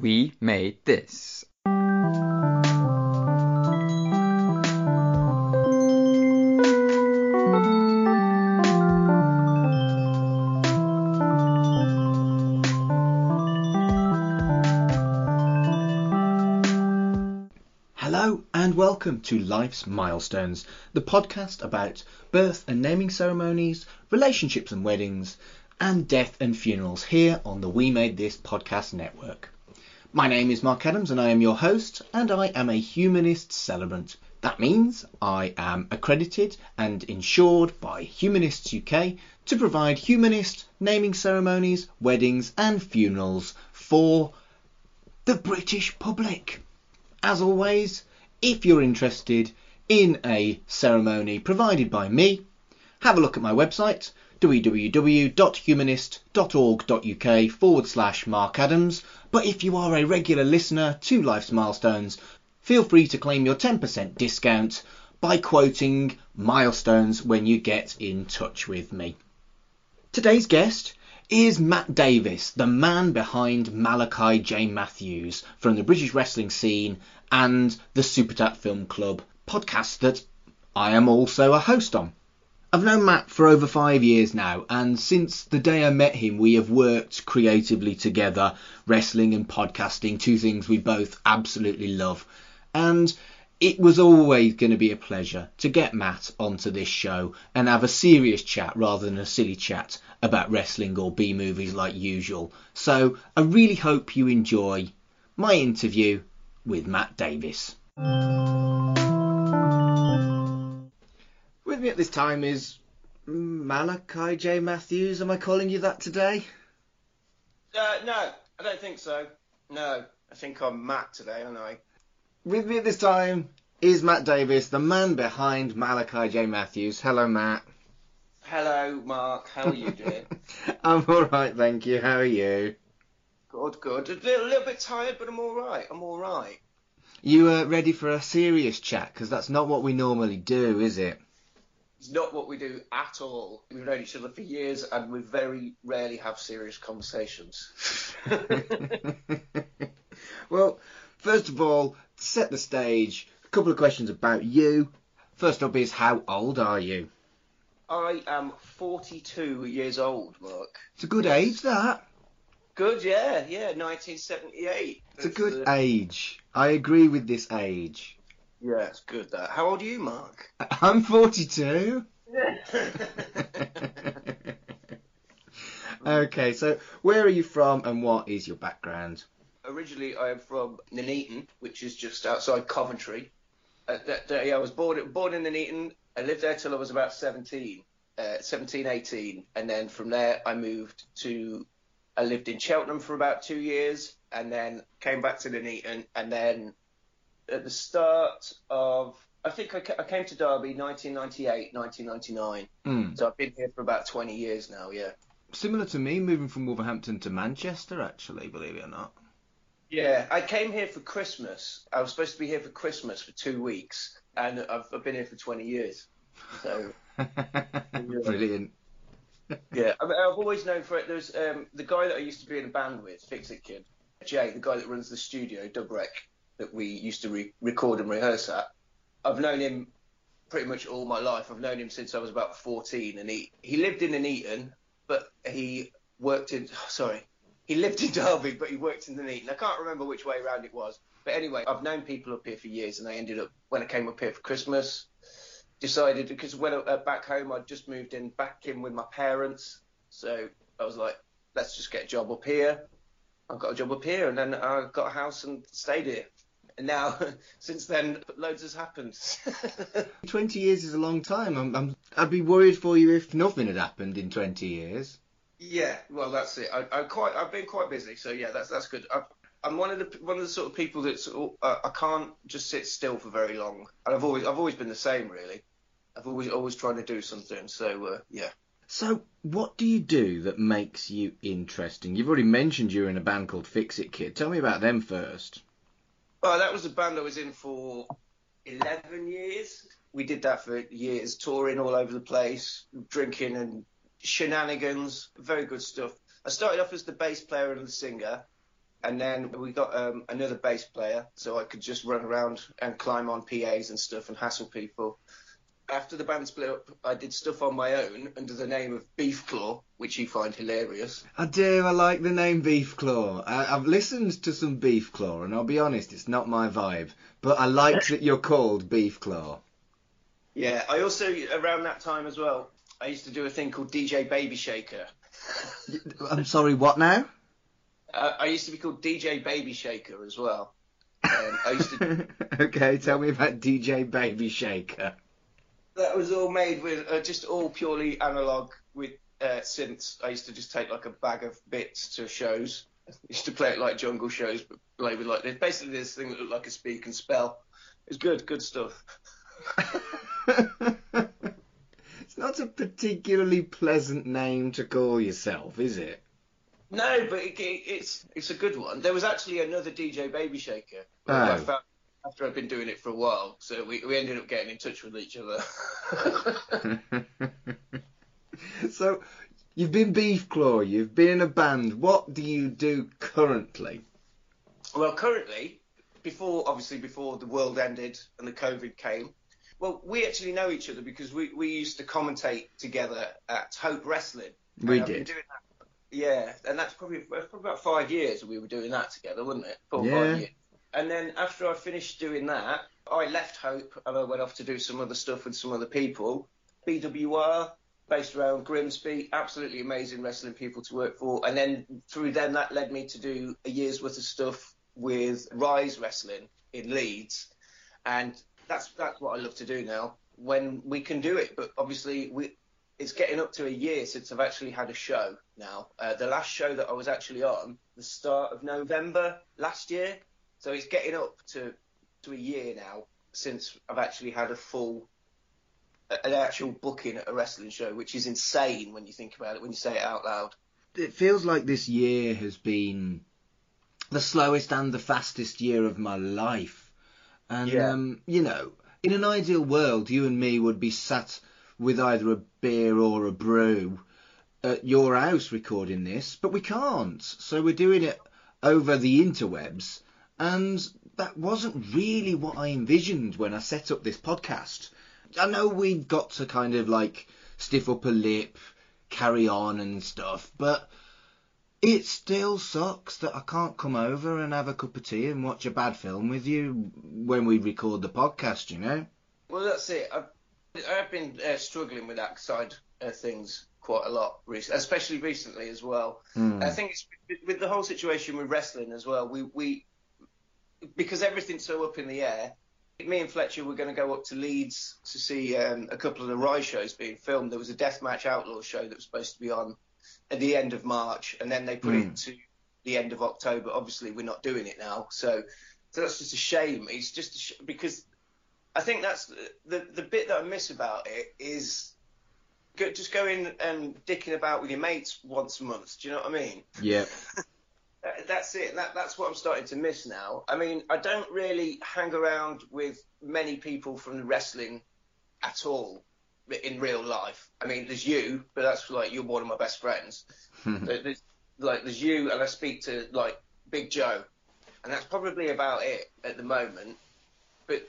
We made this. Hello and welcome to Life's Milestones, the podcast about birth and naming ceremonies, relationships and weddings, and death and funerals here on the We Made This podcast network. My name is Mark Adams and I am your host, and I am a humanist celebrant. That means I am accredited and insured by Humanists UK to provide humanist naming ceremonies, weddings, and funerals for the British public. As always, if you're interested in a ceremony provided by me, have a look at my website www.humanist.org.uk forward slash Mark Adams. But if you are a regular listener to Life's Milestones, feel free to claim your 10% discount by quoting milestones when you get in touch with me. Today's guest is Mat Davies, the man behind Malachi J. Matthews from the British wrestling scene and the Super Tat Film Club podcast that I am also a host on. I've known Mat for over five years now, and since the day I met him, we have worked creatively together, wrestling and podcasting, two things we both absolutely love. And it was always going to be a pleasure to get Mat onto this show and have a serious chat rather than a silly chat about wrestling or B movies like usual. So I really hope you enjoy my interview with Mat Davies. With me at this time is Malachi J. Matthews. Am I calling you that today? Uh, no, I don't think so. No, I think I'm Mat today, aren't I? With me at this time is Mat Davies, the man behind Malachi J. Matthews. Hello, Mat. Hello, Mark. How are you doing? I'm all right, thank you. How are you? good, good. A little, little bit tired, but I'm all right. I'm all right. You uh, ready for a serious chat? Because that's not what we normally do, is it? It's not what we do at all. We've known each other for years, and we very rarely have serious conversations. well, first of all, to set the stage, a couple of questions about you. First up is how old are you? I am 42 years old, Mark. It's a good age, that. Good, yeah, yeah, 1978. It's a good uh, age. I agree with this age. Yeah, it's good that. How old are you, Mark? I'm 42. okay, so where are you from and what is your background? Originally, I am from Nuneaton, which is just outside Coventry. Uh, that, that, yeah, I was born born in Nuneaton. I lived there till I was about 17, uh, 17, 18, and then from there I moved to. I lived in Cheltenham for about two years, and then came back to Nuneaton, and then at the start of I think I, I came to Derby 1998, 1999. Mm. So I've been here for about 20 years now. Yeah. Similar to me, moving from Wolverhampton to Manchester, actually, believe it or not. Yeah, I came here for Christmas. I was supposed to be here for Christmas for two weeks, and I've, I've been here for 20 years. So. Brilliant. yeah, I have always known for it. There's um, the guy that I used to be in a band with, Fix It Kid, Jay, the guy that runs the studio, Dub Rec, that we used to re- record and rehearse at. I've known him pretty much all my life. I've known him since I was about 14, and he he lived in Nuneaton, but he worked in sorry, he lived in Derby, but he worked in Nuneaton. I can't remember which way around it was, but anyway, I've known people up here for years, and I ended up when I came up here for Christmas, decided because when uh, back home I'd just moved in back in with my parents, so I was like, let's just get a job up here. I got a job up here, and then I got a house and stayed here. And now, since then, loads has happened. 20 years is a long time. I'm, I'm, I'd be worried for you if nothing had happened in 20 years. Yeah, well, that's it. I, I quite, I've been quite busy, so yeah, that's that's good. I, I'm one of the one of the sort of people that uh, I can't just sit still for very long, and I've always I've always been the same really. I've always always trying to do something. So uh, yeah. So what do you do that makes you interesting? You've already mentioned you're in a band called Fix It Kid. Tell me about them first. Well, that was a band I was in for 11 years. We did that for years, touring all over the place, drinking and shenanigans, very good stuff. I started off as the bass player and the singer, And then we got um, another bass player, so I could just run around and climb on PAs and stuff and hassle people. After the band split up, I did stuff on my own under the name of Beef Claw, which you find hilarious. I do. I like the name Beef Claw. I, I've listened to some Beef Claw, and I'll be honest, it's not my vibe. But I like that you're called Beef Claw. Yeah, I also around that time as well, I used to do a thing called DJ Baby Shaker. I'm sorry, what now? Uh, I used to be called DJ Baby Shaker as well. Um, I used to. okay, tell me about DJ Baby Shaker. That was all made with uh, just all purely analog with uh, synths. I used to just take like a bag of bits to shows. I used to play it like jungle shows, but play with like this. Basically, this thing that looked like a speak and spell. It was good, good stuff. it's not a particularly pleasant name to call yourself, is it? No, but it, it, it's it's a good one. There was actually another DJ Baby Shaker. I Oh. found after I'd been doing it for a while, so we, we ended up getting in touch with each other. so, you've been Beef Claw, you've been in a band. What do you do currently? Well, currently, before obviously before the world ended and the COVID came, well, we actually know each other because we, we used to commentate together at Hope Wrestling. We did. that, yeah, and that's probably, probably about five years we were doing that together, wasn't it? Four or Yeah. And then after I finished doing that, I left Hope and I went off to do some other stuff with some other people. BWR, based around Grimsby, absolutely amazing wrestling people to work for. And then through them, that led me to do a year's worth of stuff with Rise Wrestling in Leeds. And that's that's what I love to do now when we can do it. But obviously, we it's getting up to a year since I've actually had a show now. Uh, the last show that I was actually on, the start of November last year. So it's getting up to to a year now since I've actually had a full an actual booking at a wrestling show, which is insane when you think about it, when you say it out loud. It feels like this year has been the slowest and the fastest year of my life. And, Yeah. um, you know, in an ideal world, you and me would be sat with either a beer or a brew at your house recording this, but we can't. So we're doing it over the interwebs. And that wasn't really what I envisioned when I set up this podcast. I know we've got to kind of like stiff up a lip, carry on and stuff, but it still sucks that I can't come over and have a cup of tea and watch a bad film with you when we record the podcast, you know? Well, that's it. I've, I've been uh, struggling with that side of things quite a lot, recently, especially recently as well. Hmm. I think it's with, with the whole situation with wrestling as well. We we because everything's so up in the air. Me and Fletcher were going to go up to Leeds to see um, a couple of the Rise shows being filmed. There was a Deathmatch Outlaw show that was supposed to be on at the end of March, and then they put Mm. it to the end of October. Obviously, we're not doing it now, so so that's just a shame. It's just a sh- because I think that's the, the the bit that I miss about it is go, just going and dicking about with your mates once a month. Do you know what I mean? Yeah. That- That's it. That, that's what I'm starting to miss now. I mean, I don't really hang around with many people from the wrestling at all in real life. I mean, there's you, but that's like you're one of my best friends. There's, like there's you, and I speak to like Big Joe, and that's probably about it at the moment. But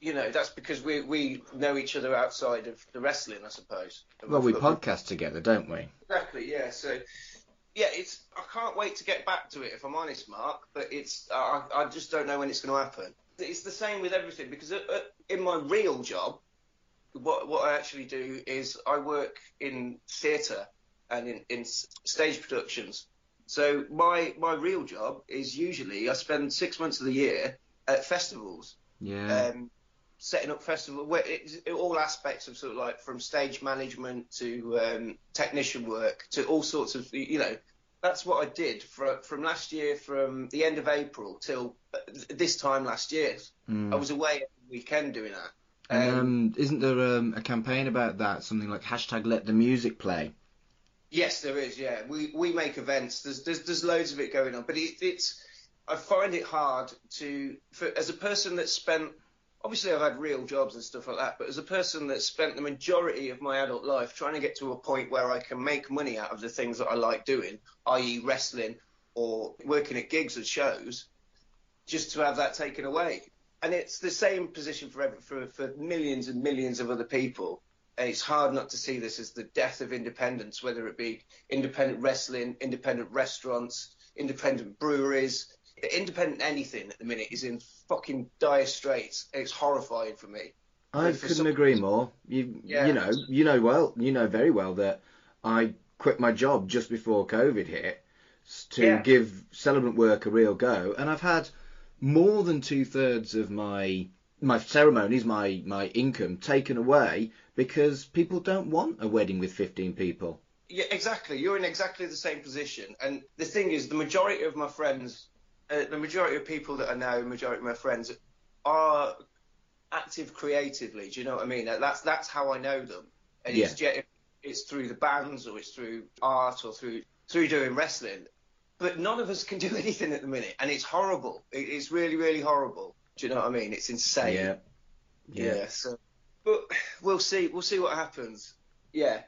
you know, that's because we we know each other outside of the wrestling, I suppose. well, we podcast together, don't we? Exactly, yeah. So, yeah, it's. I can't wait to get back to it, if I'm honest, Mark. But it's. I, I just don't know when it's going to happen. It's the same with everything because in my real job, what what I actually do is I work in theatre and in, in stage productions. So my my real job is usually I spend six months of the year at festivals Yeah. um, setting up festival, where it's all aspects of sort of like from stage management to um, technician work to all sorts of, you know, that's what I did for, from last year, from the end of April till uh, this time last year. Mm. I was away every weekend doing that. And, Um, um, isn't there um, a campaign about that? Something like hashtag let the music play. Yes, there is. Yeah, we we make events. There's there's, there's loads of it going on, but it, it's I find it hard to for, as a person that's spent. Obviously, I've had real jobs and stuff like that, but as a person that spent the majority of my adult life trying to get to a point where I can make money out of the things that I like doing, i.e., wrestling, or working at gigs and shows just to have that taken away. And it's the same position for, every, for, for millions and millions of other people. And it's hard not to see this as the death of independence, whether it be independent wrestling, independent restaurants, independent breweries, independent anything at the minute is in fucking dire straits. It's horrifying for me. I couldn't agree more. You Yeah. you know you know well you know very well that I quit my job just before COVID hit to Yeah. give celebrant work a real go, and I've had more than two thirds of my my ceremonies, my my income taken away because people don't want a wedding with 15 people. Yeah, exactly. You're in exactly the same position. And the thing is, the majority of my friends, uh, the majority of people that I know, majority of my friends, are active creatively. Do you know what I mean? That's that's how I know them. And it's ge- it's through the bands or it's through art or through through doing wrestling. But none of us can do anything at the minute, and it's horrible. It, it's really, really horrible. Do you know what I mean? It's insane. Yeah. Yeah. So, but we'll see. We'll see what happens. Yeah.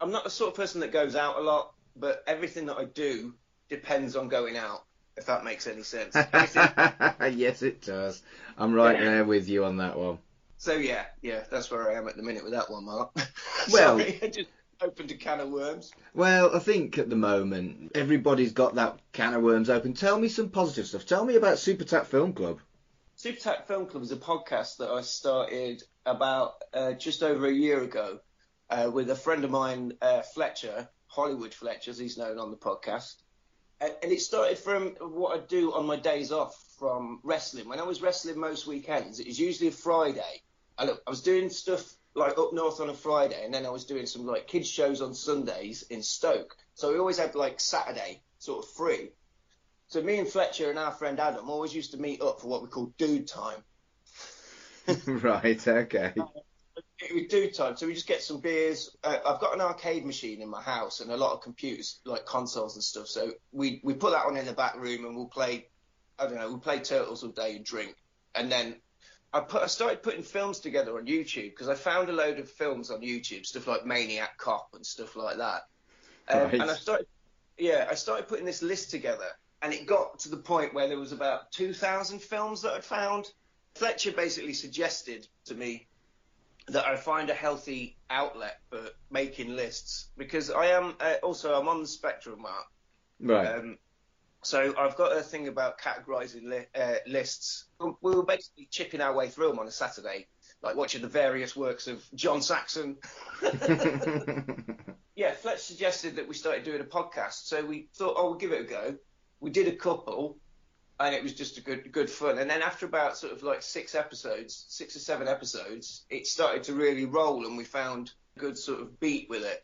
I'm not the sort of person that goes out a lot, but everything that I do depends on going out. If that makes any sense. Yes, it does. I'm right Yeah. there with you on that one. so yeah, yeah, that's where I am at the minute with that one, Mark. Well- Sorry, I just opened a can of worms. Well, I think at the moment everybody's got that can of worms open. Tell me some positive stuff. Tell me about Super Tat Film Club. Super Tat Film Club is a podcast that I started about uh, just over a year ago uh, with a friend of mine, uh, Fletcher, Hollywood Fletcher, as he's known on the podcast. And, it started from what I do on my days off from wrestling. When I was wrestling most weekends, it was usually a Friday. I, I was doing stuff like up north on a Friday, and then I was doing some like kids shows on Sundays in Stoke. So we always had like Saturday sort of free. So me and Fletcher and our friend Adam always used to meet up for what we call dude time. right, okay. Um, It was dude time, so we just get some beers. Uh, I've got an arcade machine in my house and a lot of computers, like consoles and stuff. So we we put that on in the back room and we'll play. I don't know, we'll play Turtles all day and drink. And then I put I started putting films together on YouTube because I found a load of films on YouTube, stuff like Maniac Cop and stuff like that. Um, Right. And I started, yeah, I started putting this list together, and it got to the point where there was about 2,000 films that I'd found. Fletcher basically suggested to me that I find a healthy outlet for making lists because I am uh, also I'm on the spectrum, Mark. Right. Um, so I've got a thing about categorizing li- uh, lists. We were basically chipping our way through them on a Saturday, like watching the various works of John Saxon. yeah, Fletch suggested that we started doing a podcast, so we thought, oh, we'll give it a go. We did a couple, and it was just a good, good fun. And then after about sort of like six episodes, six or seven episodes, it started to really roll, and we found a good sort of beat with it.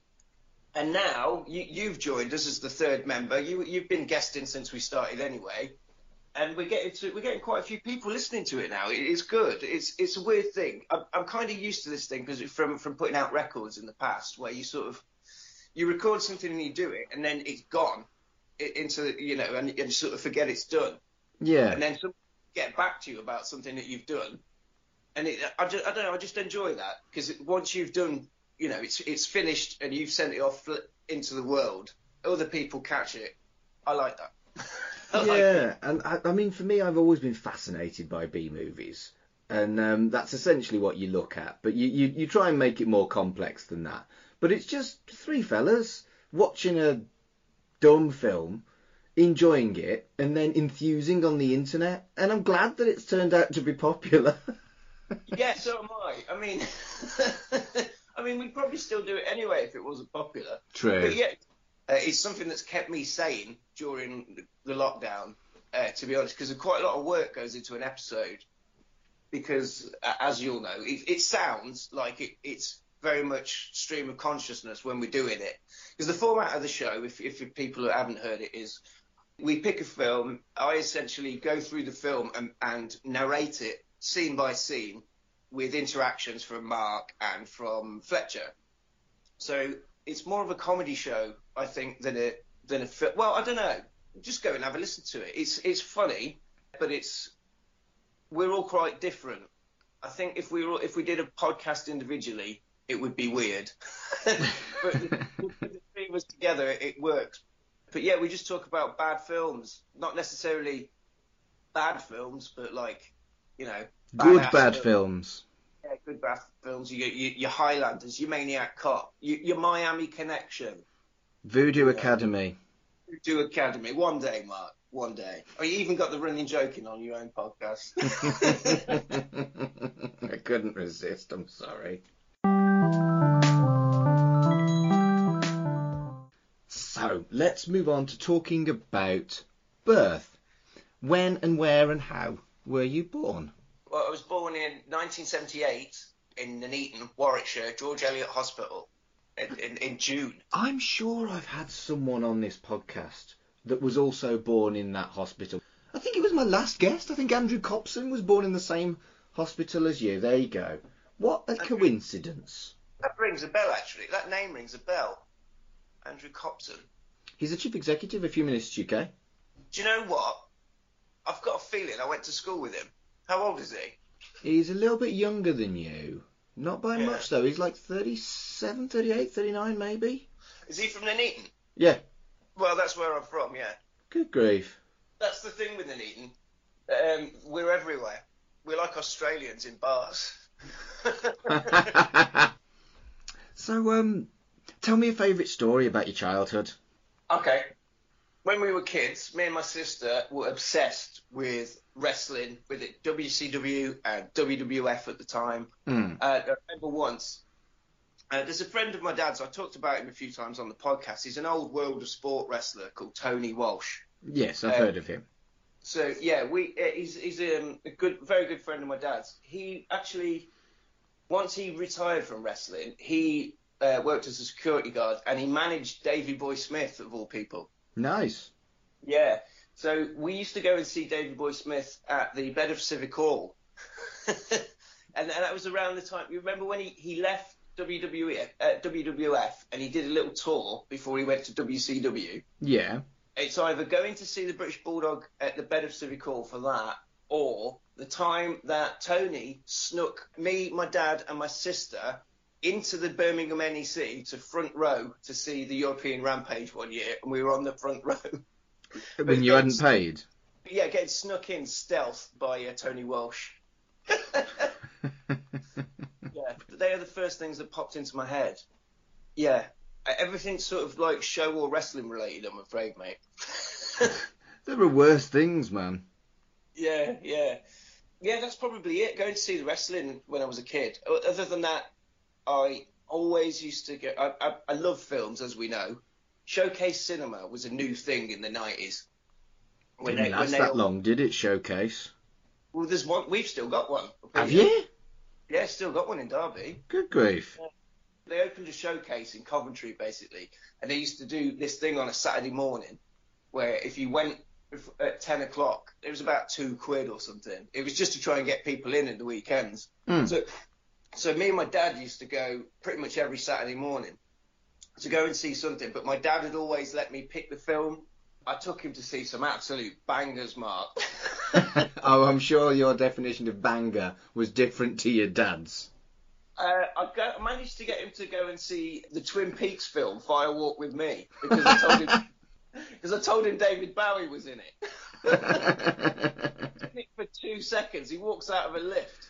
And now you, you've joined us as the third member. You, you've been guesting since we started anyway, and we're getting to, we're getting quite a few people listening to it now. It's good. It's it's a weird thing. I'm, I'm kind of used to this thing because from from putting out records in the past, where you sort of you record something and you do it, and then it's gone into you know, and, and you sort of forget it's done, yeah. and then some get back to you about something that you've done, and it, I, just, I don't know, I just enjoy that because once you've done, you know, it's it's finished and you've sent it off into the world, other people catch it. I like that. I like yeah, and I, I mean, for me, I've always been fascinated by B movies, and um, that's essentially what you look at. But you, you you try and make it more complex than that. But it's just three fellas watching a dumb film, enjoying it, and then enthusing on the internet. And I'm glad that it's turned out to be popular. Yeah, so am I. I mean, I mean, we'd probably still do it anyway if it wasn't popular. True. But yeah, uh, it's something that's kept me sane during the lockdown, uh, to be honest, because quite a lot of work goes into an episode. Because, uh, as you'll know, it, it sounds like it, it's very much stream of consciousness when we're doing it. Because the format of the show, if, if people who haven't heard it, is we pick a film. I essentially go through the film and, and narrate it scene by scene with interactions from Mark and from Fletcher. So it's more of a comedy show, I think, than a than a fi- well, I don't know. Just go and have a listen to it. It's it's funny, but it's we're all quite different. I think if we were if we did a podcast individually, it would be weird. but with the three of us together, it works. But yeah, we just talk about bad films, not necessarily bad films, but like, you know, Good bad films. films. Yeah, good bad films. You, you, your Highlanders, your Maniac Cop, your, your Miami Connection, Voodoo Yeah. Academy. Voodoo Academy. One day, Mark. One day. Oh, you even got the running joking on your own podcast. I couldn't resist. I'm sorry. So let's move on to talking about birth. When and where and how were you born? well, I was born in 1978 in Nuneaton, Warwickshire, George Eliot Hospital, in, in, in June. I'm sure I've had someone on this podcast that was also born in that hospital. I think it was my last guest. I think Andrew Copson was born in the same hospital as you. There you go. What a coincidence. That rings a bell, actually. That name rings a bell. Andrew Copson. He's the chief executive of Humanists UK. Do you know what? I've got a feeling I went to school with him. How old is he? He's a little bit younger than you. Not by Yeah. much though. He's like 37, 38, 39 maybe. Is he from Nuneaton? Yeah. Well, that's where I'm from, yeah. Good grief. That's the thing with Nuneaton. Um, we're everywhere. We're like Australians in bars. so, um, tell me a favourite story about your childhood. Okay. When we were kids, me and my sister were obsessed with wrestling, with it WCW and WWF at the time. Hmm. Uh, I remember once, uh, there's a friend of my dad's, I talked about him a few times on the podcast. He's an old World of Sport wrestler called Tony Walsh. Yes, I've Um, heard of him. So yeah, we uh, he's he's um, a good, very good friend of my dad's. He actually, once he retired from wrestling, he uh, worked as a security guard and he managed Davey Boy Smith of all people. Nice. Yeah. So we used to go and see Davey Boy Smith at the Bedworth Civic Hall. and, and that was around the time. You remember when he, he left WWE, uh, WWF and he did a little tour before he went to WCW? Yeah. It's either going to see the British Bulldog at the Bedworth Civic Hall for that, or the time that Tony snuck me, my dad, and my sister into the Birmingham NEC to front row to see the European Rampage one year, and we were on the front row. When you hadn't paid. Yeah, getting snuck in stealth by uh, Tony Walsh. Yeah, they are the first things that popped into my head. Yeah, e-, everything's sort of like show or wrestling related. I'm afraid, mate. there are worse things, man. yeah, yeah, yeah. That's probably it. Going to see the wrestling when I was a kid. Other than that, I always used to get. I, I, I love films, as we know. Showcase cinema was a new thing in the nineties. Didn't last that long, did it? Showcase. Well, there's one. We've still got one. Have you? Yeah, still got one in Derby. Good grief. they opened a showcase in Coventry basically, and they used to do this thing on a Saturday morning, where if you went at ten o'clock, it was about two quid or something. It was just to try and get people in at the weekends. Hmm. So, so me and my dad used to go pretty much every Saturday morning to go and see something. But my dad had always let me pick the film. I took him to see some absolute bangers, Mark. oh, I'm sure your definition of banger was different to your dad's. Uh, I, go, I managed to get him to go and see the Twin Peaks film Fire Walk with Me because I told him because I told him David Bowie was in it. In it For two seconds, he walks out of a lift.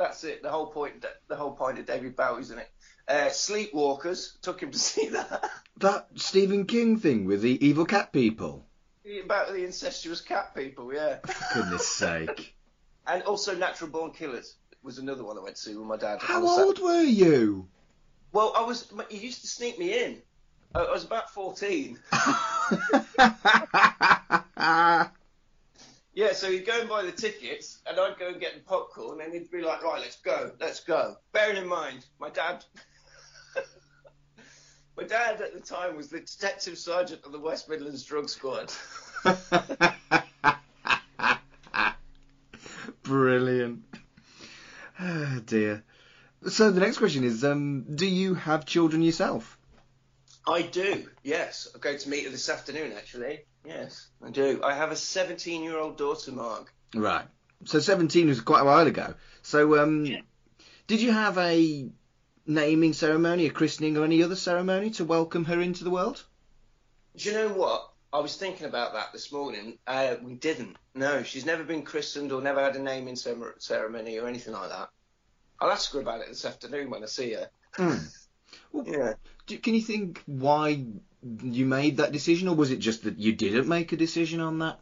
That's it. The whole point. The whole point of David Bowie, isn't it. Uh, Sleepwalkers took him to see that that Stephen King thing with the evil cat people. about the incestuous cat people. Yeah, For goodness sake. and also Natural Born Killers was another one I went to see with my dad. How on a Sat- old were you? Well, I was. He used to sneak me in. I I was about fourteen. Yeah, so he'd go and buy the tickets, and I'd go and get the popcorn, and he'd be like, right, let's go, let's go. Bearing in mind, my dad, my dad at the time was the detective sergeant of the West Midlands Drug Squad. Brilliant. Oh dear. So the next question is, um, do you have children yourself? I do, yes. I'm going to meet her this afternoon, actually. Yes, I do. I have a 17-year-old daughter, Mark. Right. So 17 was quite a while ago. So um, Yeah. did you have a naming ceremony, a christening, or any other ceremony to welcome her into the world? Do you know what? I was thinking about that this morning. Uh, we didn't. No, she's never been christened or never had a naming ceremony or anything like that. I'll ask her about it this afternoon when I see her. Well, Yeah. do, can you think why you made that decision, or was it just that you didn't make a decision on that?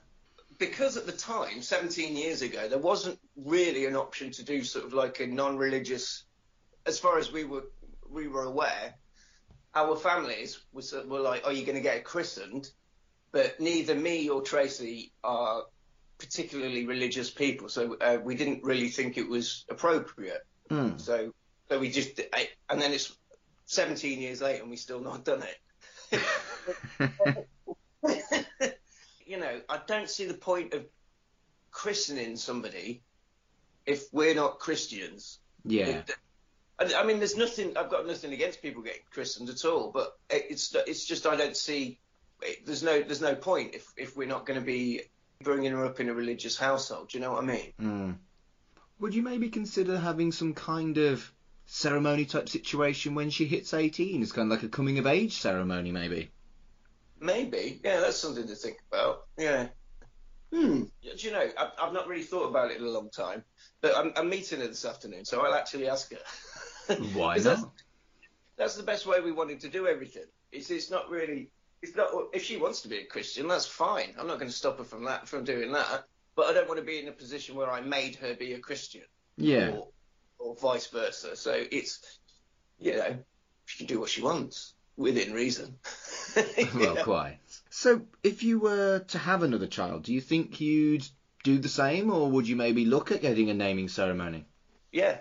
Because at the time, 17 years ago, there wasn't really an option to do sort of like a non-religious, as far as we were we were aware. Our families was were like, "Are you going to get christened?" But neither me or Tracy are particularly religious people, so uh, we didn't really think it was appropriate. Hmm. So, so we just, and then it's 17 years later and we still not done it. you know, I don't see the point of christening somebody if we're not Christians. Yeah. I, mean, there's nothing. I've got nothing against people getting christened at all, but it's it's just I don't see. It, there's no there's no point if if we're not going to be bringing her up in a religious household. Do you know what I mean? Hmm. Would you maybe consider having some kind of ceremony type situation when she hits 18? It's kind of like a coming of age ceremony, maybe. Maybe. Yeah, that's something to think about. Yeah. Hmm. Do you know, I've, I've not really thought about it in a long time, but I'm, I'm meeting her this afternoon, so I'll actually ask her. Why not? That's, that's the best way we wanted to do everything. It's, it's not really. It's not. If she wants to be a Christian, that's fine. I'm not going to stop her from that, from doing that. But I don't want to be in a position where I made her be a Christian, Yeah. or, or vice versa. So it's, you know, she can do what she wants within reason. well, quite. So, if you were to have another child, do you think you'd do the same, or would you maybe look at getting a naming ceremony? Yeah,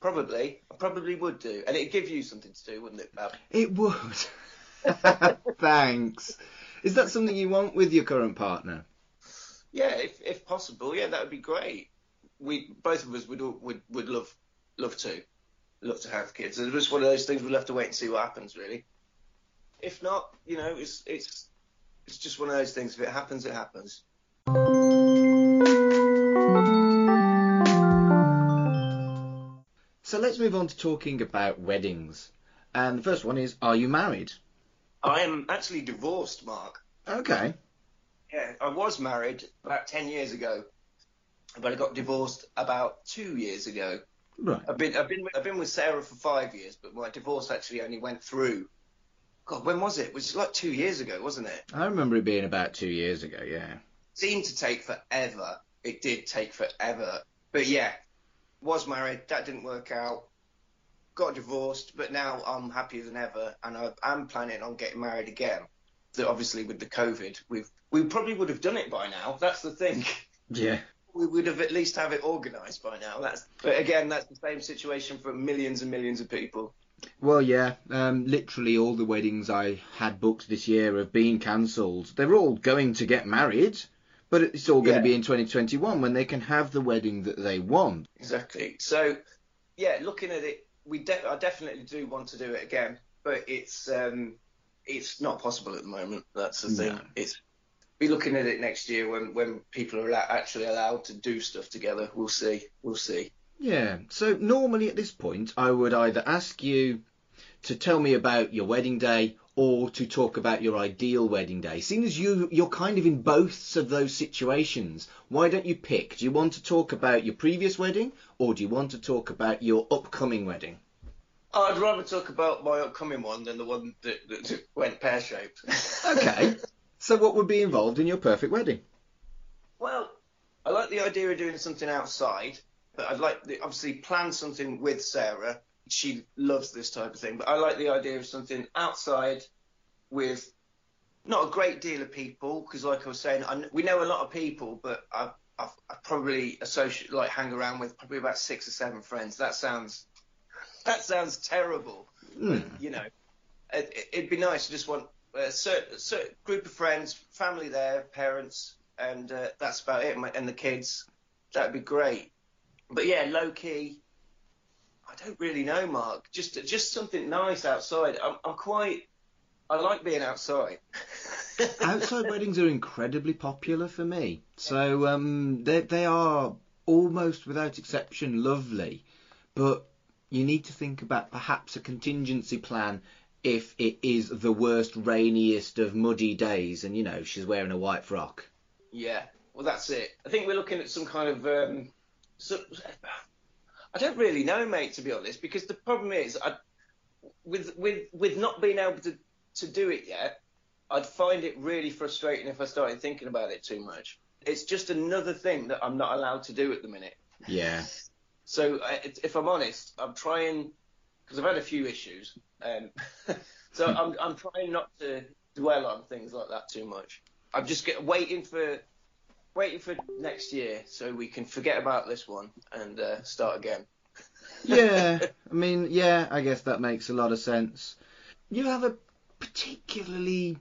probably. I probably would do, and it'd give you something to do, wouldn't it, Bab? It would. Thanks. Is that something you want with your current partner? Yeah, if if possible, yeah, that would be great. We both of us would would would love love to love to have kids. It's just one of those things we'll have to wait and see what happens, really. If not, you know, it's it's it's just one of those things. If it happens, it happens. So let's move on to talking about weddings. And the first one is, are you married? I am actually divorced, Mark. Okay. Yeah, I was married about ten years ago, but I got divorced about two years ago. Right. I've been I've been I've been with Sarah for five years, but my divorce actually only went through. God, when was it? It was like two years ago, wasn't it? I remember it being about two years ago, yeah. seemed to take forever. It did take forever. But yeah, was married. That didn't work out. Got divorced, but now I'm happier than ever, and I am planning on getting married again. So obviously with the COVID, we've we probably would have done it by now. That's the thing. Yeah. We would have at least have it organised by now. That's but again, that's the same situation for millions and millions of people. Well, yeah. Um, literally all the weddings I had booked this year have been cancelled. They're all going to get married, but it's all going Yeah. to be in 2021 when they can have the wedding that they want. Exactly. So, yeah, looking at it, we de- I definitely do want to do it again, but it's um, it's not possible at the moment. That's the thing. No. It's be looking at it next year when when people are actually allowed to do stuff together. We'll see. We'll see. Yeah. So normally at this point, I would either ask you to tell me about your wedding day or to talk about your ideal wedding day. Seeing as you you're kind of in both of those situations, why don't you pick? Do you want to talk about your previous wedding or do you want to talk about your upcoming wedding? I'd rather talk about my upcoming one than the one that, that went pear shaped. Okay. So what would be involved in your perfect wedding? Well, I like the idea of doing something outside, but I'd like to obviously plan something with Sarah. She loves this type of thing, but I like the idea of something outside with not a great deal of people because, like I was saying, I, we know a lot of people, but I, I, I probably associate like hang around with probably about six or seven friends. That sounds that sounds terrible Hmm. you know, it, it'd be nice to just want a certain, certain group of friends, family there, parents, and uh, that's about it. My- And the kids, that'd be great. But yeah, low key. I don't really know, Mark. Just just something nice outside. I'm, I'm quite. I like being outside. Outside weddings are incredibly popular for me. So um, they they are almost without exception lovely, but you need to think about perhaps a contingency plan if it is the worst, rainiest of muddy days, and you know she's wearing a white frock. Yeah, well, that's it. I think we're looking at some kind of. Um, so, I don't really know, mate, to be honest, because the problem is, I, with with with not being able to to do it yet, I'd find it really frustrating if I started thinking about it too much. It's just another thing that I'm not allowed to do at the minute. Yeah. So I, if I'm honest, I'm trying because I've had a few issues. Um, so I'm I'm trying not to dwell on things like that too much. I'm just get, waiting for waiting for next year so we can forget about this one and uh, start again. yeah, I mean, yeah, I guess that makes a lot of sense. You have a particularly,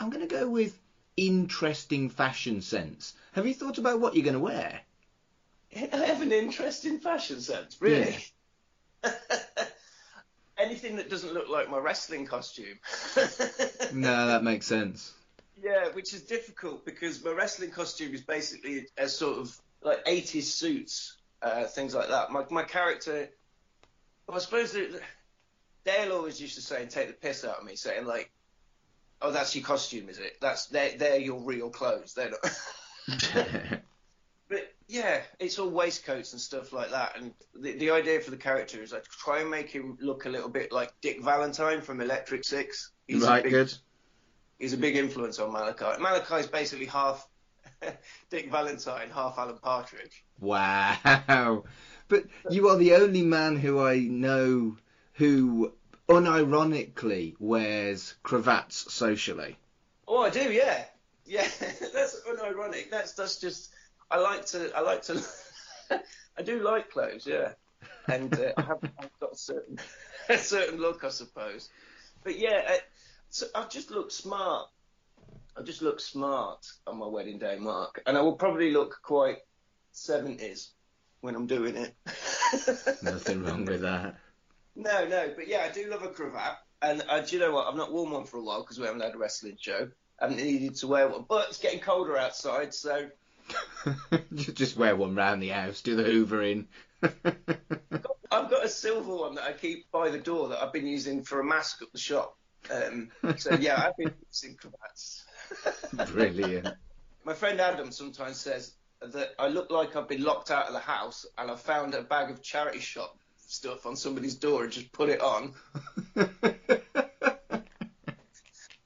I'm going to go with interesting fashion sense. Have you thought about what you're going to wear? I have an interesting fashion sense, really. Anything that doesn't look like my wrestling costume. no, that makes sense. Yeah, which is difficult because my wrestling costume is basically a sort of like 80s suits, uh, things like that. My my character, well, I suppose that Dale always used to say and take the piss out of me, saying like, "Oh, that's your costume, is it? That's they're they're your real clothes. They're not." yeah, it's all waistcoats and stuff like that. And the the idea for the character is I try and make him look a little bit like Dick Valentine from Electric Six. He's right, big, good. He's a big influence on Malachi. Malachi's basically half Dick Valentine, half Alan Partridge. Wow. But you are the only man who I know who unironically wears cravats socially. Oh, I do, yeah, yeah. that's unironic. That's that's just. I like to. I like to. I do like clothes, yeah, and uh, I have I've got a certain a certain look, I suppose. But yeah, I, so I just look smart. I just look smart on my wedding day, Mark, and I will probably look quite seventies when I'm doing it. Nothing wrong with that. No, no, but yeah, I do love a cravat, and uh, do you know what? I've not worn one for a while because we haven't had a wrestling show. I haven't needed to wear one, but it's getting colder outside, so. Just wear one round the house, do the hoovering. I've got a silver one that I keep by the door that I've been using for a mask at the shop. Um, so yeah, I've been using cravats. Brilliant. My friend Adam sometimes says that I look like I've been locked out of the house and I found a bag of charity shop stuff on somebody's door and just put it on.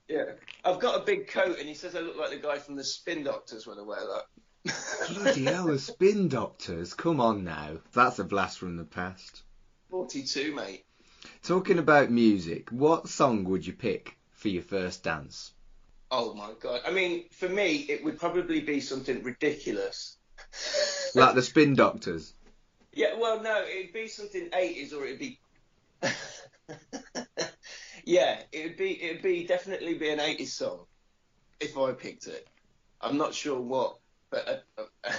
yeah. I've got a big coat and he says I look like the guy from the Spin Doctors when I wear that. Bloody hell, the Spin Doctors. Come on now. That's a blast from the past. 42, mate. Talking about music, what song would you pick for your first dance? Oh my god. I mean, for me, it would probably be something ridiculous. like the Spin Doctors? Yeah, well, no, it'd be something 80s or it'd be. yeah, it'd be it'd be definitely be an 80s song if I picked it. I'm not sure what, but uh,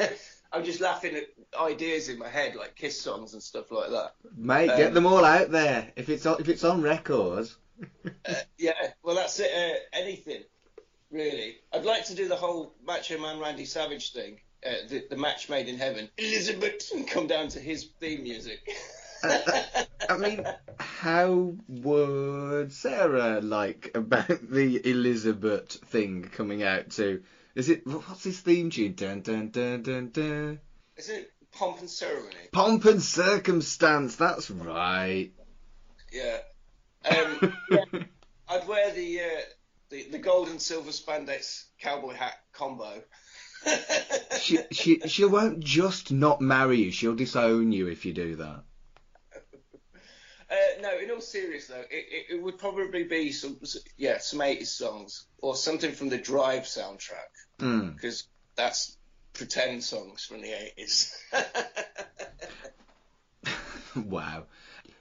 I'm just laughing at ideas in my head like Kiss songs and stuff like that. Mate, um, get them all out there. If it's on, if it's on record. uh, yeah, well that's it. Uh, anything really. I'd like to do the whole Macho Man Randy Savage thing uh, the, the match made in heaven, Elizabeth, and come down to his theme music. uh, I mean, how would Sarah like about the Elizabeth thing coming out too? Is it what's his theme tune? Dun dun dun dun dun. Is it pomp and ceremony? Pomp and circumstance. That's right. Yeah. Um, yeah. I'd wear the, uh, the the gold and silver spandex cowboy hat combo she she she won't just not marry you. She'll disown you if you do that. Uh, no, in all seriousness though, it, it, it, would probably be some yeah some 80s songs or something from the Drive soundtrack because mm. that's pretend songs from the 80s. wow.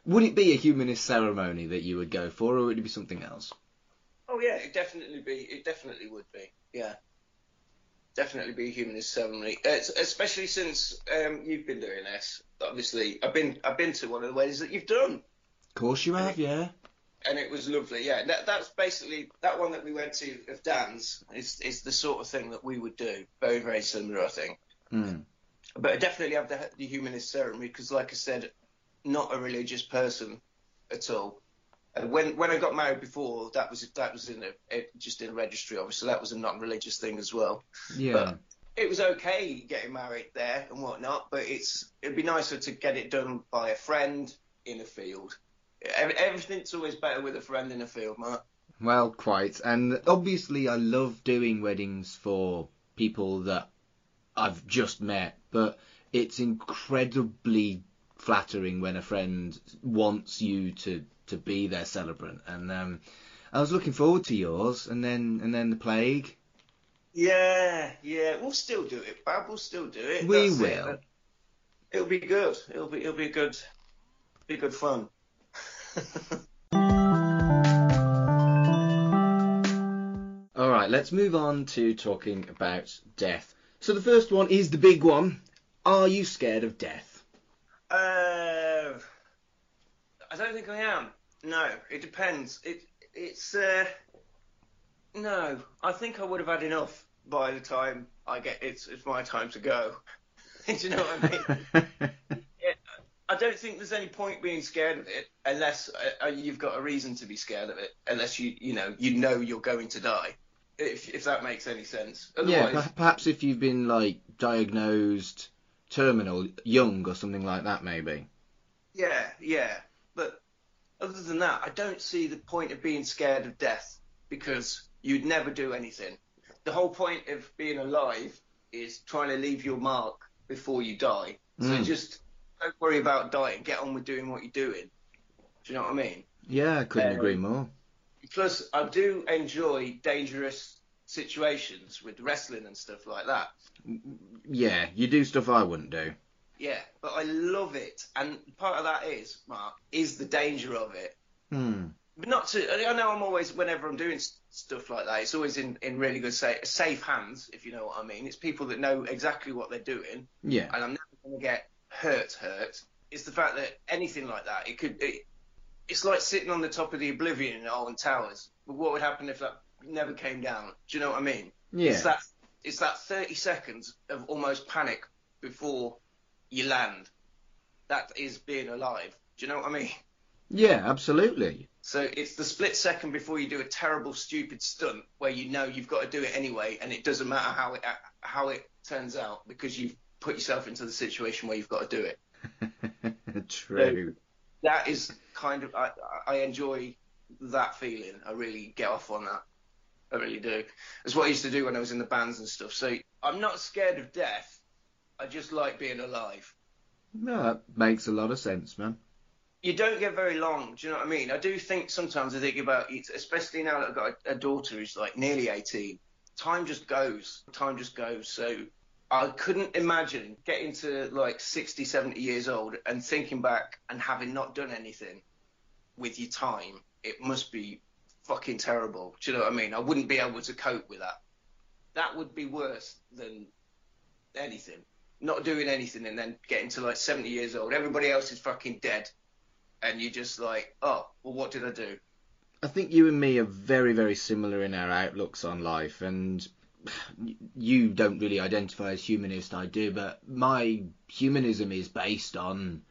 Would it be a humanist ceremony that you would go for, or would it be something else? Oh yeah, it definitely be. It definitely would be. Yeah definitely be a humanist ceremony, it's, especially since um, you've been doing this. Obviously, I've been I've been to one of the weddings that you've done. Of course you have, yeah. And it was lovely, yeah. That, that's basically that one that we went to of Dan's is is the sort of thing that we would do. Very very similar, I think. Mm. But I definitely have the, the humanist ceremony because, like I said, not a religious person at all. And when when I got married before, that was that was in a, a just in a registry, obviously that was a non-religious thing as well. Yeah. But it was okay getting married there and whatnot, but it's it'd be nicer to get it done by a friend in a field. Ev- Everything's always better with a friend in a field, Mark. Well, quite. And obviously, I love doing weddings for people that I've just met, but it's incredibly flattering when a friend wants you to, to be their celebrant. And um, I was looking forward to yours, and then and then the plague. Yeah, yeah, we'll still do it, Bab. We'll still do it. We That's it. will. It'll be good. It'll be it'll be good. Be good fun. All right, let's move on to talking about death. So the first one is the big one. Are you scared of death? Uh, I don't think I am. No, it depends. It it's uh, no. I think I would have had enough by the time I get it's it's my time to go. Do you know what I mean? I don't think there's any point being scared of it unless uh, uh, you've got a reason to be scared of it. Unless you you know you know you're going to die. If if that makes any sense. yeah, Otherwise, per- perhaps if you've been like diagnosed terminal, young or something like that, maybe. Yeah, yeah. But other than that, I don't see the point of being scared of death because you'd never do anything. The whole point of being alive is trying to leave your mark before you die. So Mm. just don't worry about dying. Get on with doing what you're doing. Do you know what I mean? Yeah, I couldn't Um, agree more. Plus, I do enjoy dangerous situations with wrestling and stuff like that. Yeah, you do stuff I wouldn't do. Yeah, but I love it, and part of that is Mark is the danger of it. Hmm. But not to. I know I'm always whenever I'm doing stuff like that, it's always in, in really good safe, safe hands, if you know what I mean. It's people that know exactly what they're doing, Yeah. and I'm never going to get hurt. Hurt. It's the fact that anything like that, it could. It, it's like sitting on the top of the Oblivion in Alton Towers. But what would happen if that never came down? Do you know what I mean? Yeah. It's that. It's that 30 seconds of almost panic before you land. That is being alive. Do you know what I mean? Yeah, absolutely. So it's the split second before you do a terrible, stupid stunt where you know you've got to do it anyway, and it doesn't matter how it how it turns out because you've put yourself into the situation where you've got to do it. True. That is kind of I, I enjoy that feeling. I really get off on that. I really do. It's what I used to do when I was in the bands and stuff. So I'm not scared of death. I just like being alive. No, that makes a lot of sense, man. you don't get very long. Do you know what I mean? I do think sometimes I think about it, especially now that I've got a, a daughter who's like nearly 18. Time just goes. Time just goes. So I couldn't imagine getting to like 60, 70 years old and thinking back and having not done anything with your time. It must be fucking terrible. Do you know what I mean? I wouldn't be able to cope with that. That would be worse than anything. Not doing anything and then getting to like 70 years old. Everybody else is fucking dead and you're just like, oh, well, what did I do? I think you and me are very, very similar in our outlooks on life, and you don't really identify as humanist, I do, but my humanism is based on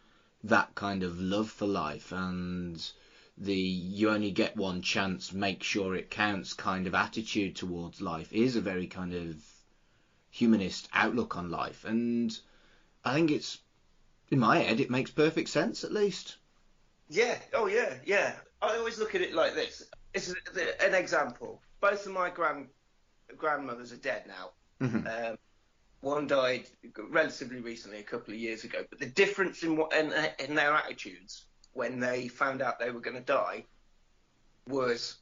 that kind of love for life and the you only get one chance, make sure it counts kind of attitude towards life is a very kind of humanist outlook on life, and I think it's in my head it makes perfect sense at least. Yeah, oh yeah, yeah. I always look at it like this. It's an example. Both of my grand grandmothers are dead now. Mhm. Um, one died relatively recently, a couple of years ago. But the difference in what in, in their attitudes when they found out they were going to die was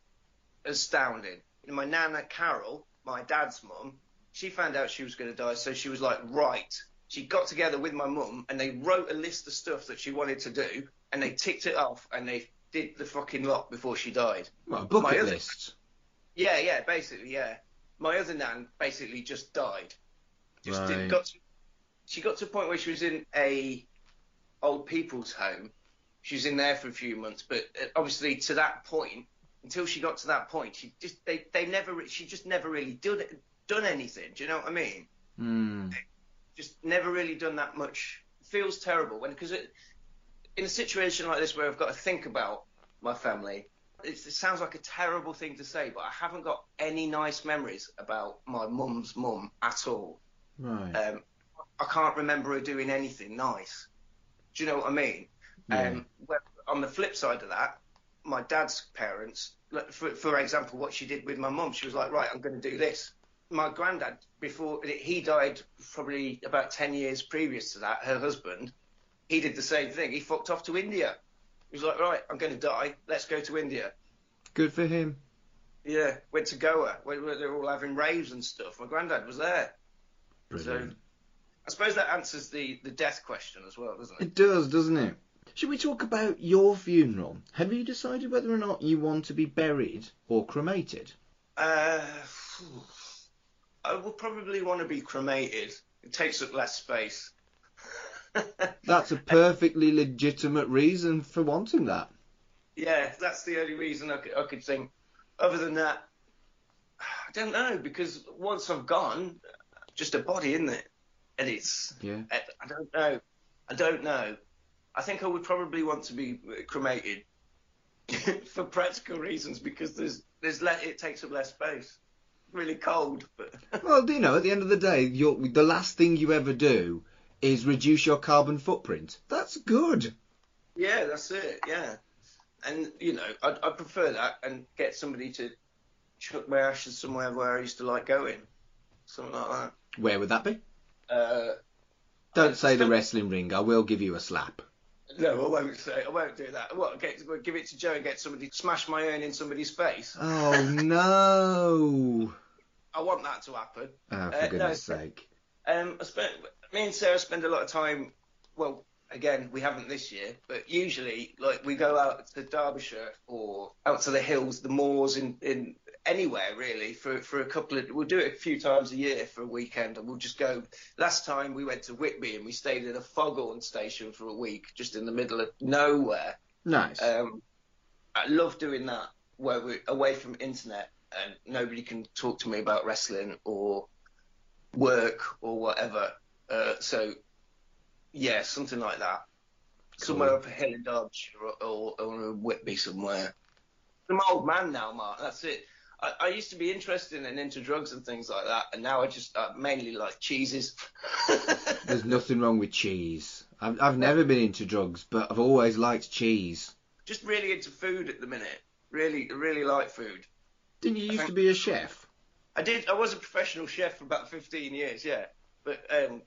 astounding. My nana Carol, my dad's mum, she found out she was going to die, so she was like, right. She got together with my mum and they wrote a list of stuff that she wanted to do, and they ticked it off and they did the fucking lot before she died. Well, bucket My other- list. Yeah, yeah, basically, yeah. My other nan basically just died. Just Right. did, got to, she got to a point where she was in a old people's home. She was in there for a few months, but uh, obviously to that point, until she got to that point, she just they they never she just never really did done anything. Do you know what I mean? Hmm. Just never really done that much. Feels terrible when because in a situation like this where I've got to think about my family. It sounds like a terrible thing to say, but I haven't got any nice memories about my mum's mum at all. Right. Um, I can't remember her doing anything nice. Do you know what I mean? Yeah. Um, on the flip side of that, my dad's parents, for, for example, what she did with my mum, she was like, right, I'm going to do this. My granddad, before he died, probably about 10 years previous to that, her husband, he did the same thing. He fucked off to India. He was like, right, I'm going to die. Let's go to India. Good for him. Yeah, went to Goa, where, where they're all having raves and stuff. My granddad was there. Brilliant. I suppose that answers the, the death question as well, doesn't it? It does, doesn't it? Should we talk about your funeral? Have you decided whether or not you want to be buried or cremated? Uh, I would probably want to be cremated. It takes up less space. That's a perfectly legitimate reason for wanting that. yeah, that's the only reason I could, I could think. Other than that, I don't know because once I've gone, just a body, isn't it? And it's Yeah. I, don't know. I don't know. I think I would probably want to be cremated for practical reasons because there's there's le- it takes up less space. Really cold, but Well, you know, at the end of the day, you're, the last thing you ever do is reduce your carbon footprint. That's good. yeah, that's it. Yeah, and you know, I'd, I'd prefer that and get somebody to chuck my ashes somewhere where I used to like going, something like that. Where would that be? Uh, Don't say the wrestling ring. I will give you a slap. no, I won't say. I won't do that. What? Get, give it to Joe and get somebody to smash my urn in somebody's face. Oh no! I want that to happen. Oh, for Uh, goodness so- sake! Um, I spent me and Sarah spend a lot of time. Well, again, we haven't this year, but usually, like, we go out to Derbyshire or out to the hills, the moors, in in anywhere really for for a couple of. We'll do it a few times a year for a weekend, and we'll just go. Last time we went to Whitby and we stayed at a foghorn station for a week, just in the middle of nowhere. Nice. Um, I love doing that where we're away from internet and nobody can talk to me about wrestling or work or whatever. Uh, so, yeah, something like that. Somewhere up a hill in Derbyshire or, or, or Whitby somewhere. I'm an old man now, Mark. That's it. I, I used to be interested and into drugs and things like that, and now I just uh, mainly like cheeses. There's nothing wrong with cheese. I've, I've never been into drugs, but I've always liked cheese. just really into food at the minute. Really, really like food. Didn't you used to be a chef? I did. I was a professional chef for about 15 years, yeah. But um,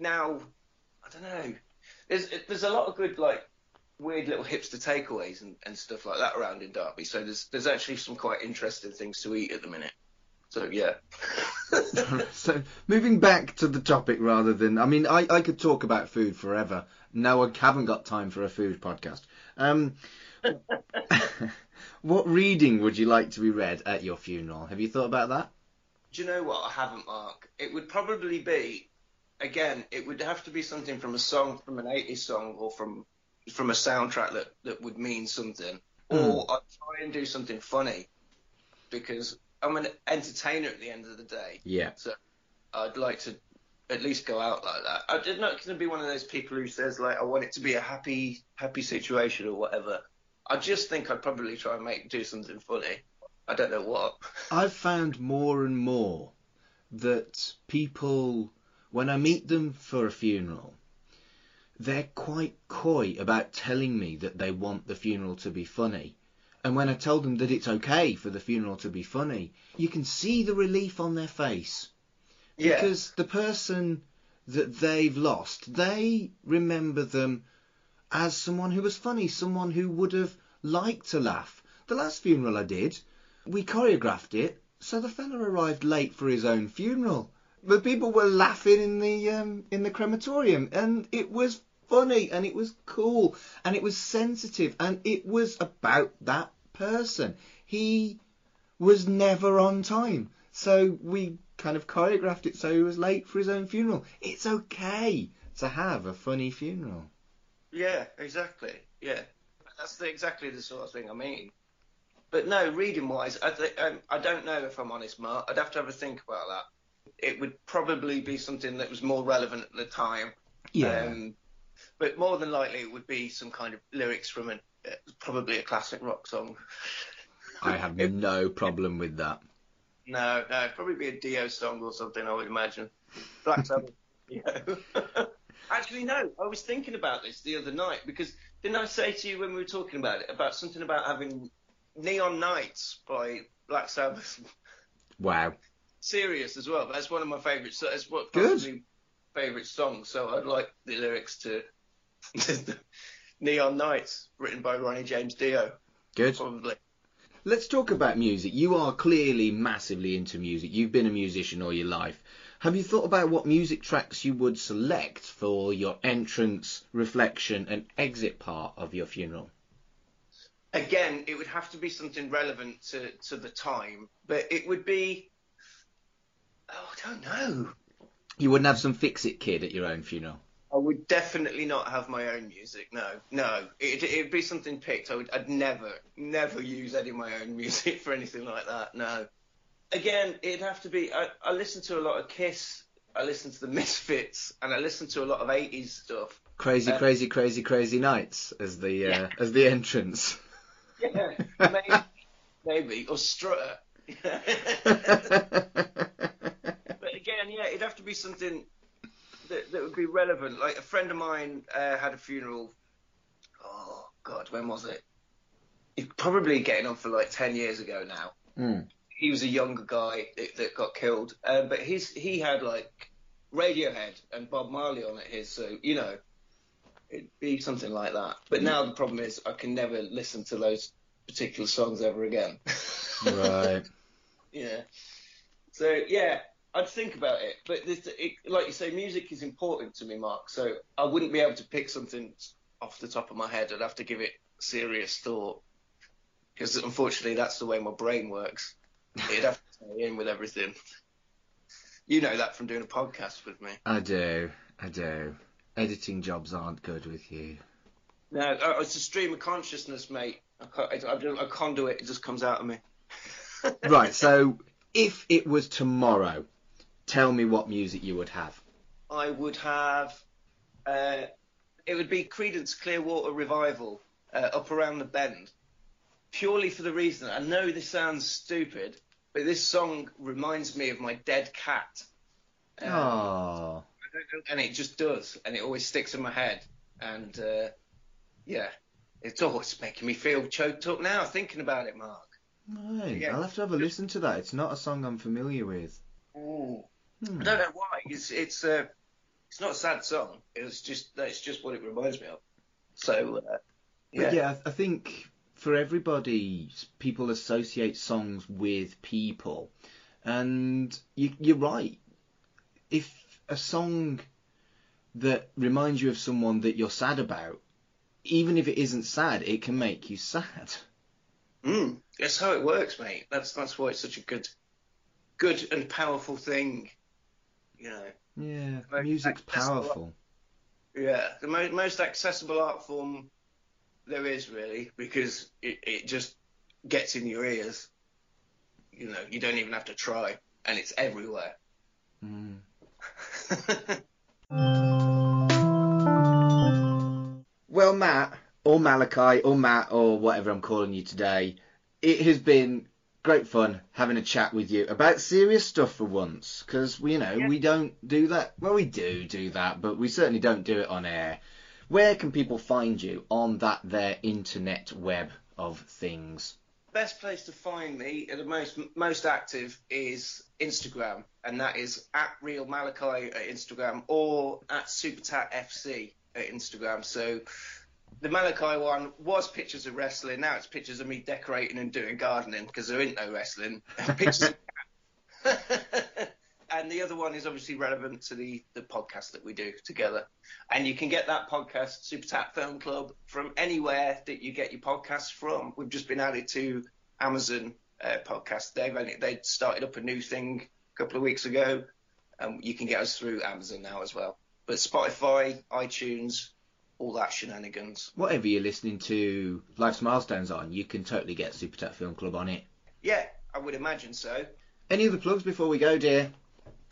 now, I don't know. There's there's a lot of good like weird little hipster takeaways and, and stuff like that around in Derby. So there's there's actually some quite interesting things to eat at the minute. So yeah. so moving back to the topic rather than I mean I, I could talk about food forever. No, I haven't got time for a food podcast. Um, what reading would you like to be read at your funeral? Have you thought about that? Do you know what? I haven't, Mark. It would probably be, again, it would have to be something from a song, from an 80s song, or from from a soundtrack that, that would mean something. Hmm. Or I'd try and do something funny, because I'm an entertainer at the end of the day. Yeah. So I'd like to at least go out like that. I'm not going to be one of those people who says like I want it to be a happy happy situation or whatever. I just think I'd probably try and make do something funny. I don't know what. I've found more and more that people, when I meet them for a funeral, they're quite coy about telling me that they want the funeral to be funny. And when I tell them that it's okay for the funeral to be funny, you can see the relief on their face. Yeah. Because the person that they've lost, they remember them as someone who was funny, someone who would have liked to laugh. The last funeral I did, we choreographed it, so the fella arrived late for his own funeral. But people were laughing in the um, in the crematorium, and it was funny, and it was cool, and it was sensitive, and it was about that person. He was never on time, so we kind of choreographed it so he was late for his own funeral. It's okay to have a funny funeral. Yeah, exactly. Yeah, that's the, exactly the sort of thing I mean. But no, reading wise, I th- um, I don't know if I'm honest, Mark. I'd have to have a think about that. It would probably be something that was more relevant at the time. Um, but more than likely, it would be some kind of lyrics from an It's probably a classic rock song. I have no problem with that. No, no, it'd probably be a Dio song or something. I would imagine. Black Sabbath. Actually, no. I was thinking about this the other night because didn't I say to you when we were talking about it about something about having Neon Knights by Black Sabbath Wow. Serious as well. That's one of my favourites. So that's what Good. favourite songs. So I'd like the lyrics to Neon Knights, written by Ronnie James Dio, Good. probably. Let's talk about music. You are clearly massively into music. You've been a musician all your life. Have you thought about what music tracks you would select for your entrance, reflection, and exit part of your funeral? Again, it would have to be something relevant to, to the time, but it would be. Oh, I don't know. You wouldn't have some fix it kid at your own funeral. I would definitely not have my own music. No, no. It, it'd be something picked. I would. I'd never, never use any of my own music for anything like that. No. Again, it'd have to be. I, I listen to a lot of Kiss. I listen to the Misfits, and I listen to a lot of '80s stuff. Crazy, Uh, crazy, crazy, crazy nights as the uh, Yeah. as the entrance. Yeah, maybe, maybe or Strutter. Again, yeah, it'd have to be something that, that would be relevant. Like a friend of mine uh, had a funeral. Oh God, when was it? He's probably getting on for like ten years ago now. Mm. He was a younger guy that, that got killed, um, but his he had like Radiohead and Bob Marley on at his, so you know, it'd be something like that. But now the problem is I can never listen to those particular songs ever again. right. Yeah. So yeah, I'd think about it, but this, it, like you say, music is important to me, Mark. So I wouldn't be able to pick something off the top of my head. I'd have to give it serious thought, because unfortunately, that's the way my brain works. It'd have to tie in with everything. You know that from doing a podcast with me. I do. I do. Editing jobs aren't good with you. No, uh, it's a stream of consciousness, mate. I can't, I, I, don't- I conduit. It just comes out of me. Right. So if it was tomorrow, tell me what music you would have. I would have. Uh, it would be Creedence Clearwater Revival, uh, up around the bend, purely for the reason. I know this sounds stupid, but this song reminds me of my dead cat. Um, Oh. I don't know, and it just does, and it always sticks in my head. And uh, yeah, it's always making me feel choked up now thinking about it, Mark. Right. Yeah. I'll have to have a listen to that. It's not a song I'm familiar with. Ooh. Hmm. I don't know why. It's it's uh, it's not a sad song. It's just that's just what it reminds me of. So uh, yeah. But yeah, I I think for everybody, people associate songs with people, and you, you're right. If a song that reminds you of someone that you're sad about, even if it isn't sad, it can make you sad. Mm, that's how it works, mate. That's that's why it's such a good, good and powerful thing. You know. Yeah, Like, music's that's a lot. powerful. Yeah, the mo- most accessible art form there is really because it, it just gets in your ears. You know, you don't even have to try, and it's everywhere. Mm. Well, Mat, or Malachi, or Mat, or whatever I'm calling you today, it has been great fun having a chat with you about serious stuff for once. Because, we you know, Yeah. we don't do that. Well, we do do that, but we certainly don't do it on air. Where can people find you on that there internet web of things? best place to find me, uh, the most most active, is Instagram, and that is at Real Malachi at Instagram or at SuperTat FC at Instagram. So the Malachi one was pictures of wrestling. Now it's pictures of me decorating and doing gardening because there ain't no wrestling. pictures. and the other one is obviously relevant to the, the podcast that we do together. And you can get that podcast, Super Tat Film Club, from anywhere that you get your podcasts from. We've just been added to Amazon uh, podcast. They've only, they started up a new thing a couple of weeks ago. Um, you can get us through Amazon now as well. But Spotify, iTunes, all that shenanigans. Whatever you're listening to Life's Milestones on, you can totally get Super Tat Film Club on it. Yeah, I would imagine so. Any other plugs before we go, dear?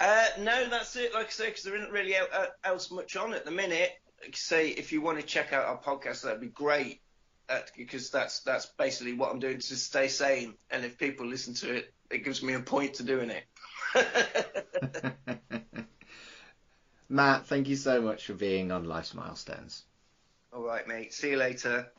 Uh, no, that's it. Like I say, because there isn't really el- uh, else much on at the minute. Like I say, if you want to check out our podcast, that'd be great. uh, because that's that's basically what I'm doing to stay sane. And if people listen to it, it gives me a point to doing it. Mat, thank you so much for being on Life's Milestones. All right, mate. See you later.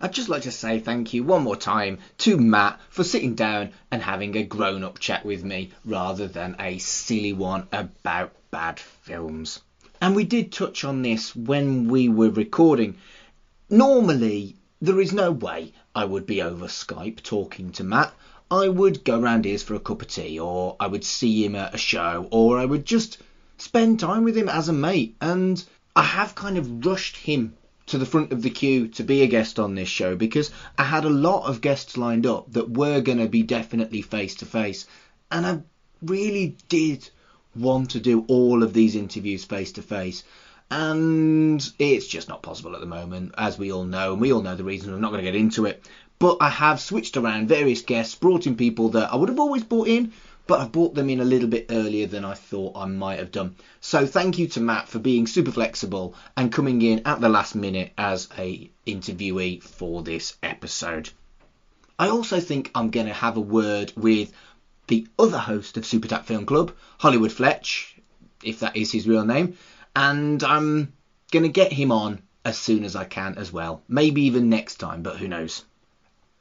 I'd just like to say thank you one more time to Mat for sitting down and having a grown up chat with me rather than a silly one about bad films. And we did touch on this when we were recording. Normally, there is no way I would be over Skype talking to Mat. I would go round his for a cup of tea, or I would see him at a show, or I would just spend time with him as a mate. And I have kind of rushed him to the front of the queue to be a guest on this show because I had a lot of guests lined up that were going to be definitely face to face. And I really did want to do all of these interviews face to face. And it's just not possible at the moment, as we all know, and we all know the reason. I'm not going to get into it. But I have switched around various guests, brought in people that I would have always brought in, but I brought them in a little bit earlier than I thought I might have done. So thank you to Mat for being super flexible and coming in at the last minute as a interviewee for this episode. I also think I'm going to have a word with the other host of Super Tat Film Club, Hollywood Fletch, if that is his real name, and I'm going to get him on as soon as I can as well. Maybe even next time, but who knows.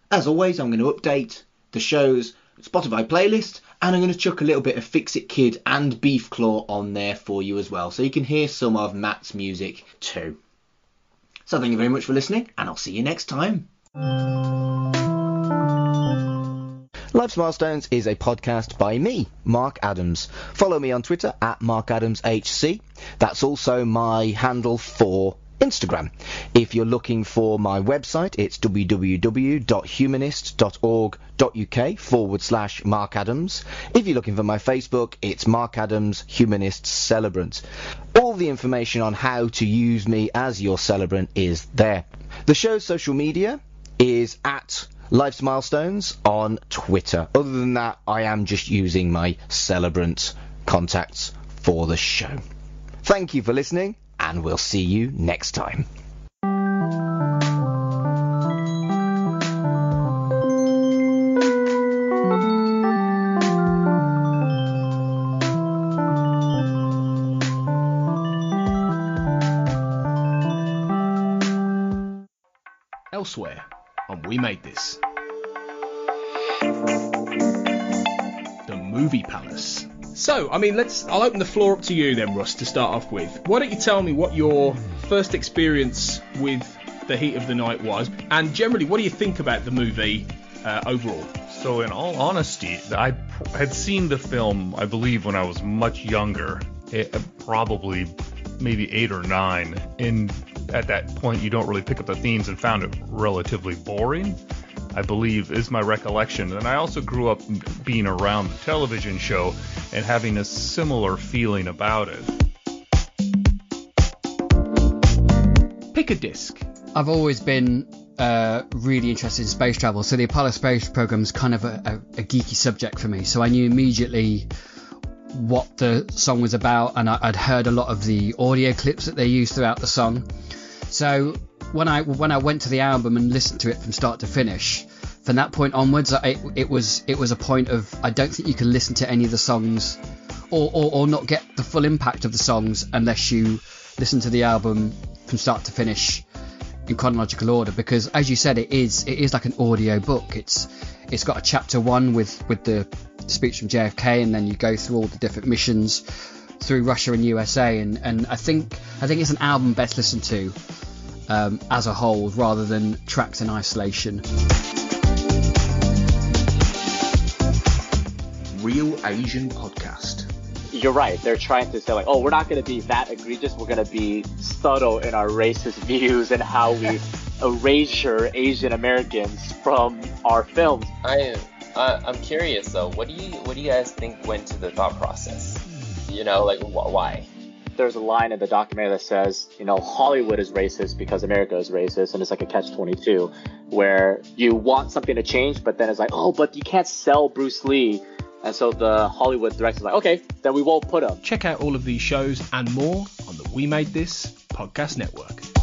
As always, I'm going to update the show's Spotify playlist and I'm going to chuck a little bit of Fix It Kid and Beef Claw on there for you as well, so you can hear some of Mat's music too. So thank you very much for listening, and I'll see you next time. Life's Milestones is a podcast by me, Mark Adams. Follow me on Twitter at MarkAdamsHC. That's also my handle for Instagram. If you're looking for my website, it's www.humanist.org.uk forward slash Mark Adams. If you're looking for my Facebook, it's Mark Adams Humanist Celebrant. All the information on how to use me as your celebrant is there. The show's social media is at Life's Milestones on Twitter. Other than that, I am just using my celebrant contacts for the show. Thank you for listening and we'll see you next time. Elsewhere on We Made This. The Movie Palace. So, I mean, let's. I'll open the floor up to you then, Russ, to start off with. Why don't you tell me what your first experience with The Heat of the Night was, and generally, what do you think about the movie uh, overall? So, in all honesty, I had seen the film, I believe, when I was much younger, it, probably maybe eight or nine. And at that point, you don't really pick up the themes and found it relatively boring. I believe is my recollection. And I also grew up being around the television show and having a similar feeling about it. Pick a disc. I've always been uh, really interested in space travel, so the Apollo space program is kind of a, a, a, geeky subject for me. So I knew immediately what the song was about, and I, would heard a lot of the audio clips that they used throughout the song. So when I when I went to the album and listened to it from start to finish, from that point onwards, it, it was it was a point of I don't think you can listen to any of the songs, or, or, or not get the full impact of the songs unless you listen to the album from start to finish in chronological order. Because as you said, it is it is like an audio book. It's it's got a chapter one with with the speech from JFK, and then you go through all the different missions through Russia and USA, and, and I think I think it's an album best listened to um, as a whole rather than tracks in isolation. Real Asian Podcast. You're right. They're trying to say like, oh, we're not going to be that egregious. We're going to be subtle in our racist views and how we erasure Asian Americans from our films. I am. Uh, I'm curious though. What do you What do you guys think went to the thought process? You know, like wh- why? There's a line in the documentary that says, you know, Hollywood is racist because America is racist, and it's like a catch-22, where you want something to change, but then it's like, oh, but you can't sell Bruce Lee and so the Hollywood director's like, okay, then we won't put him. Check out all of these shows and more on the We Made This podcast network.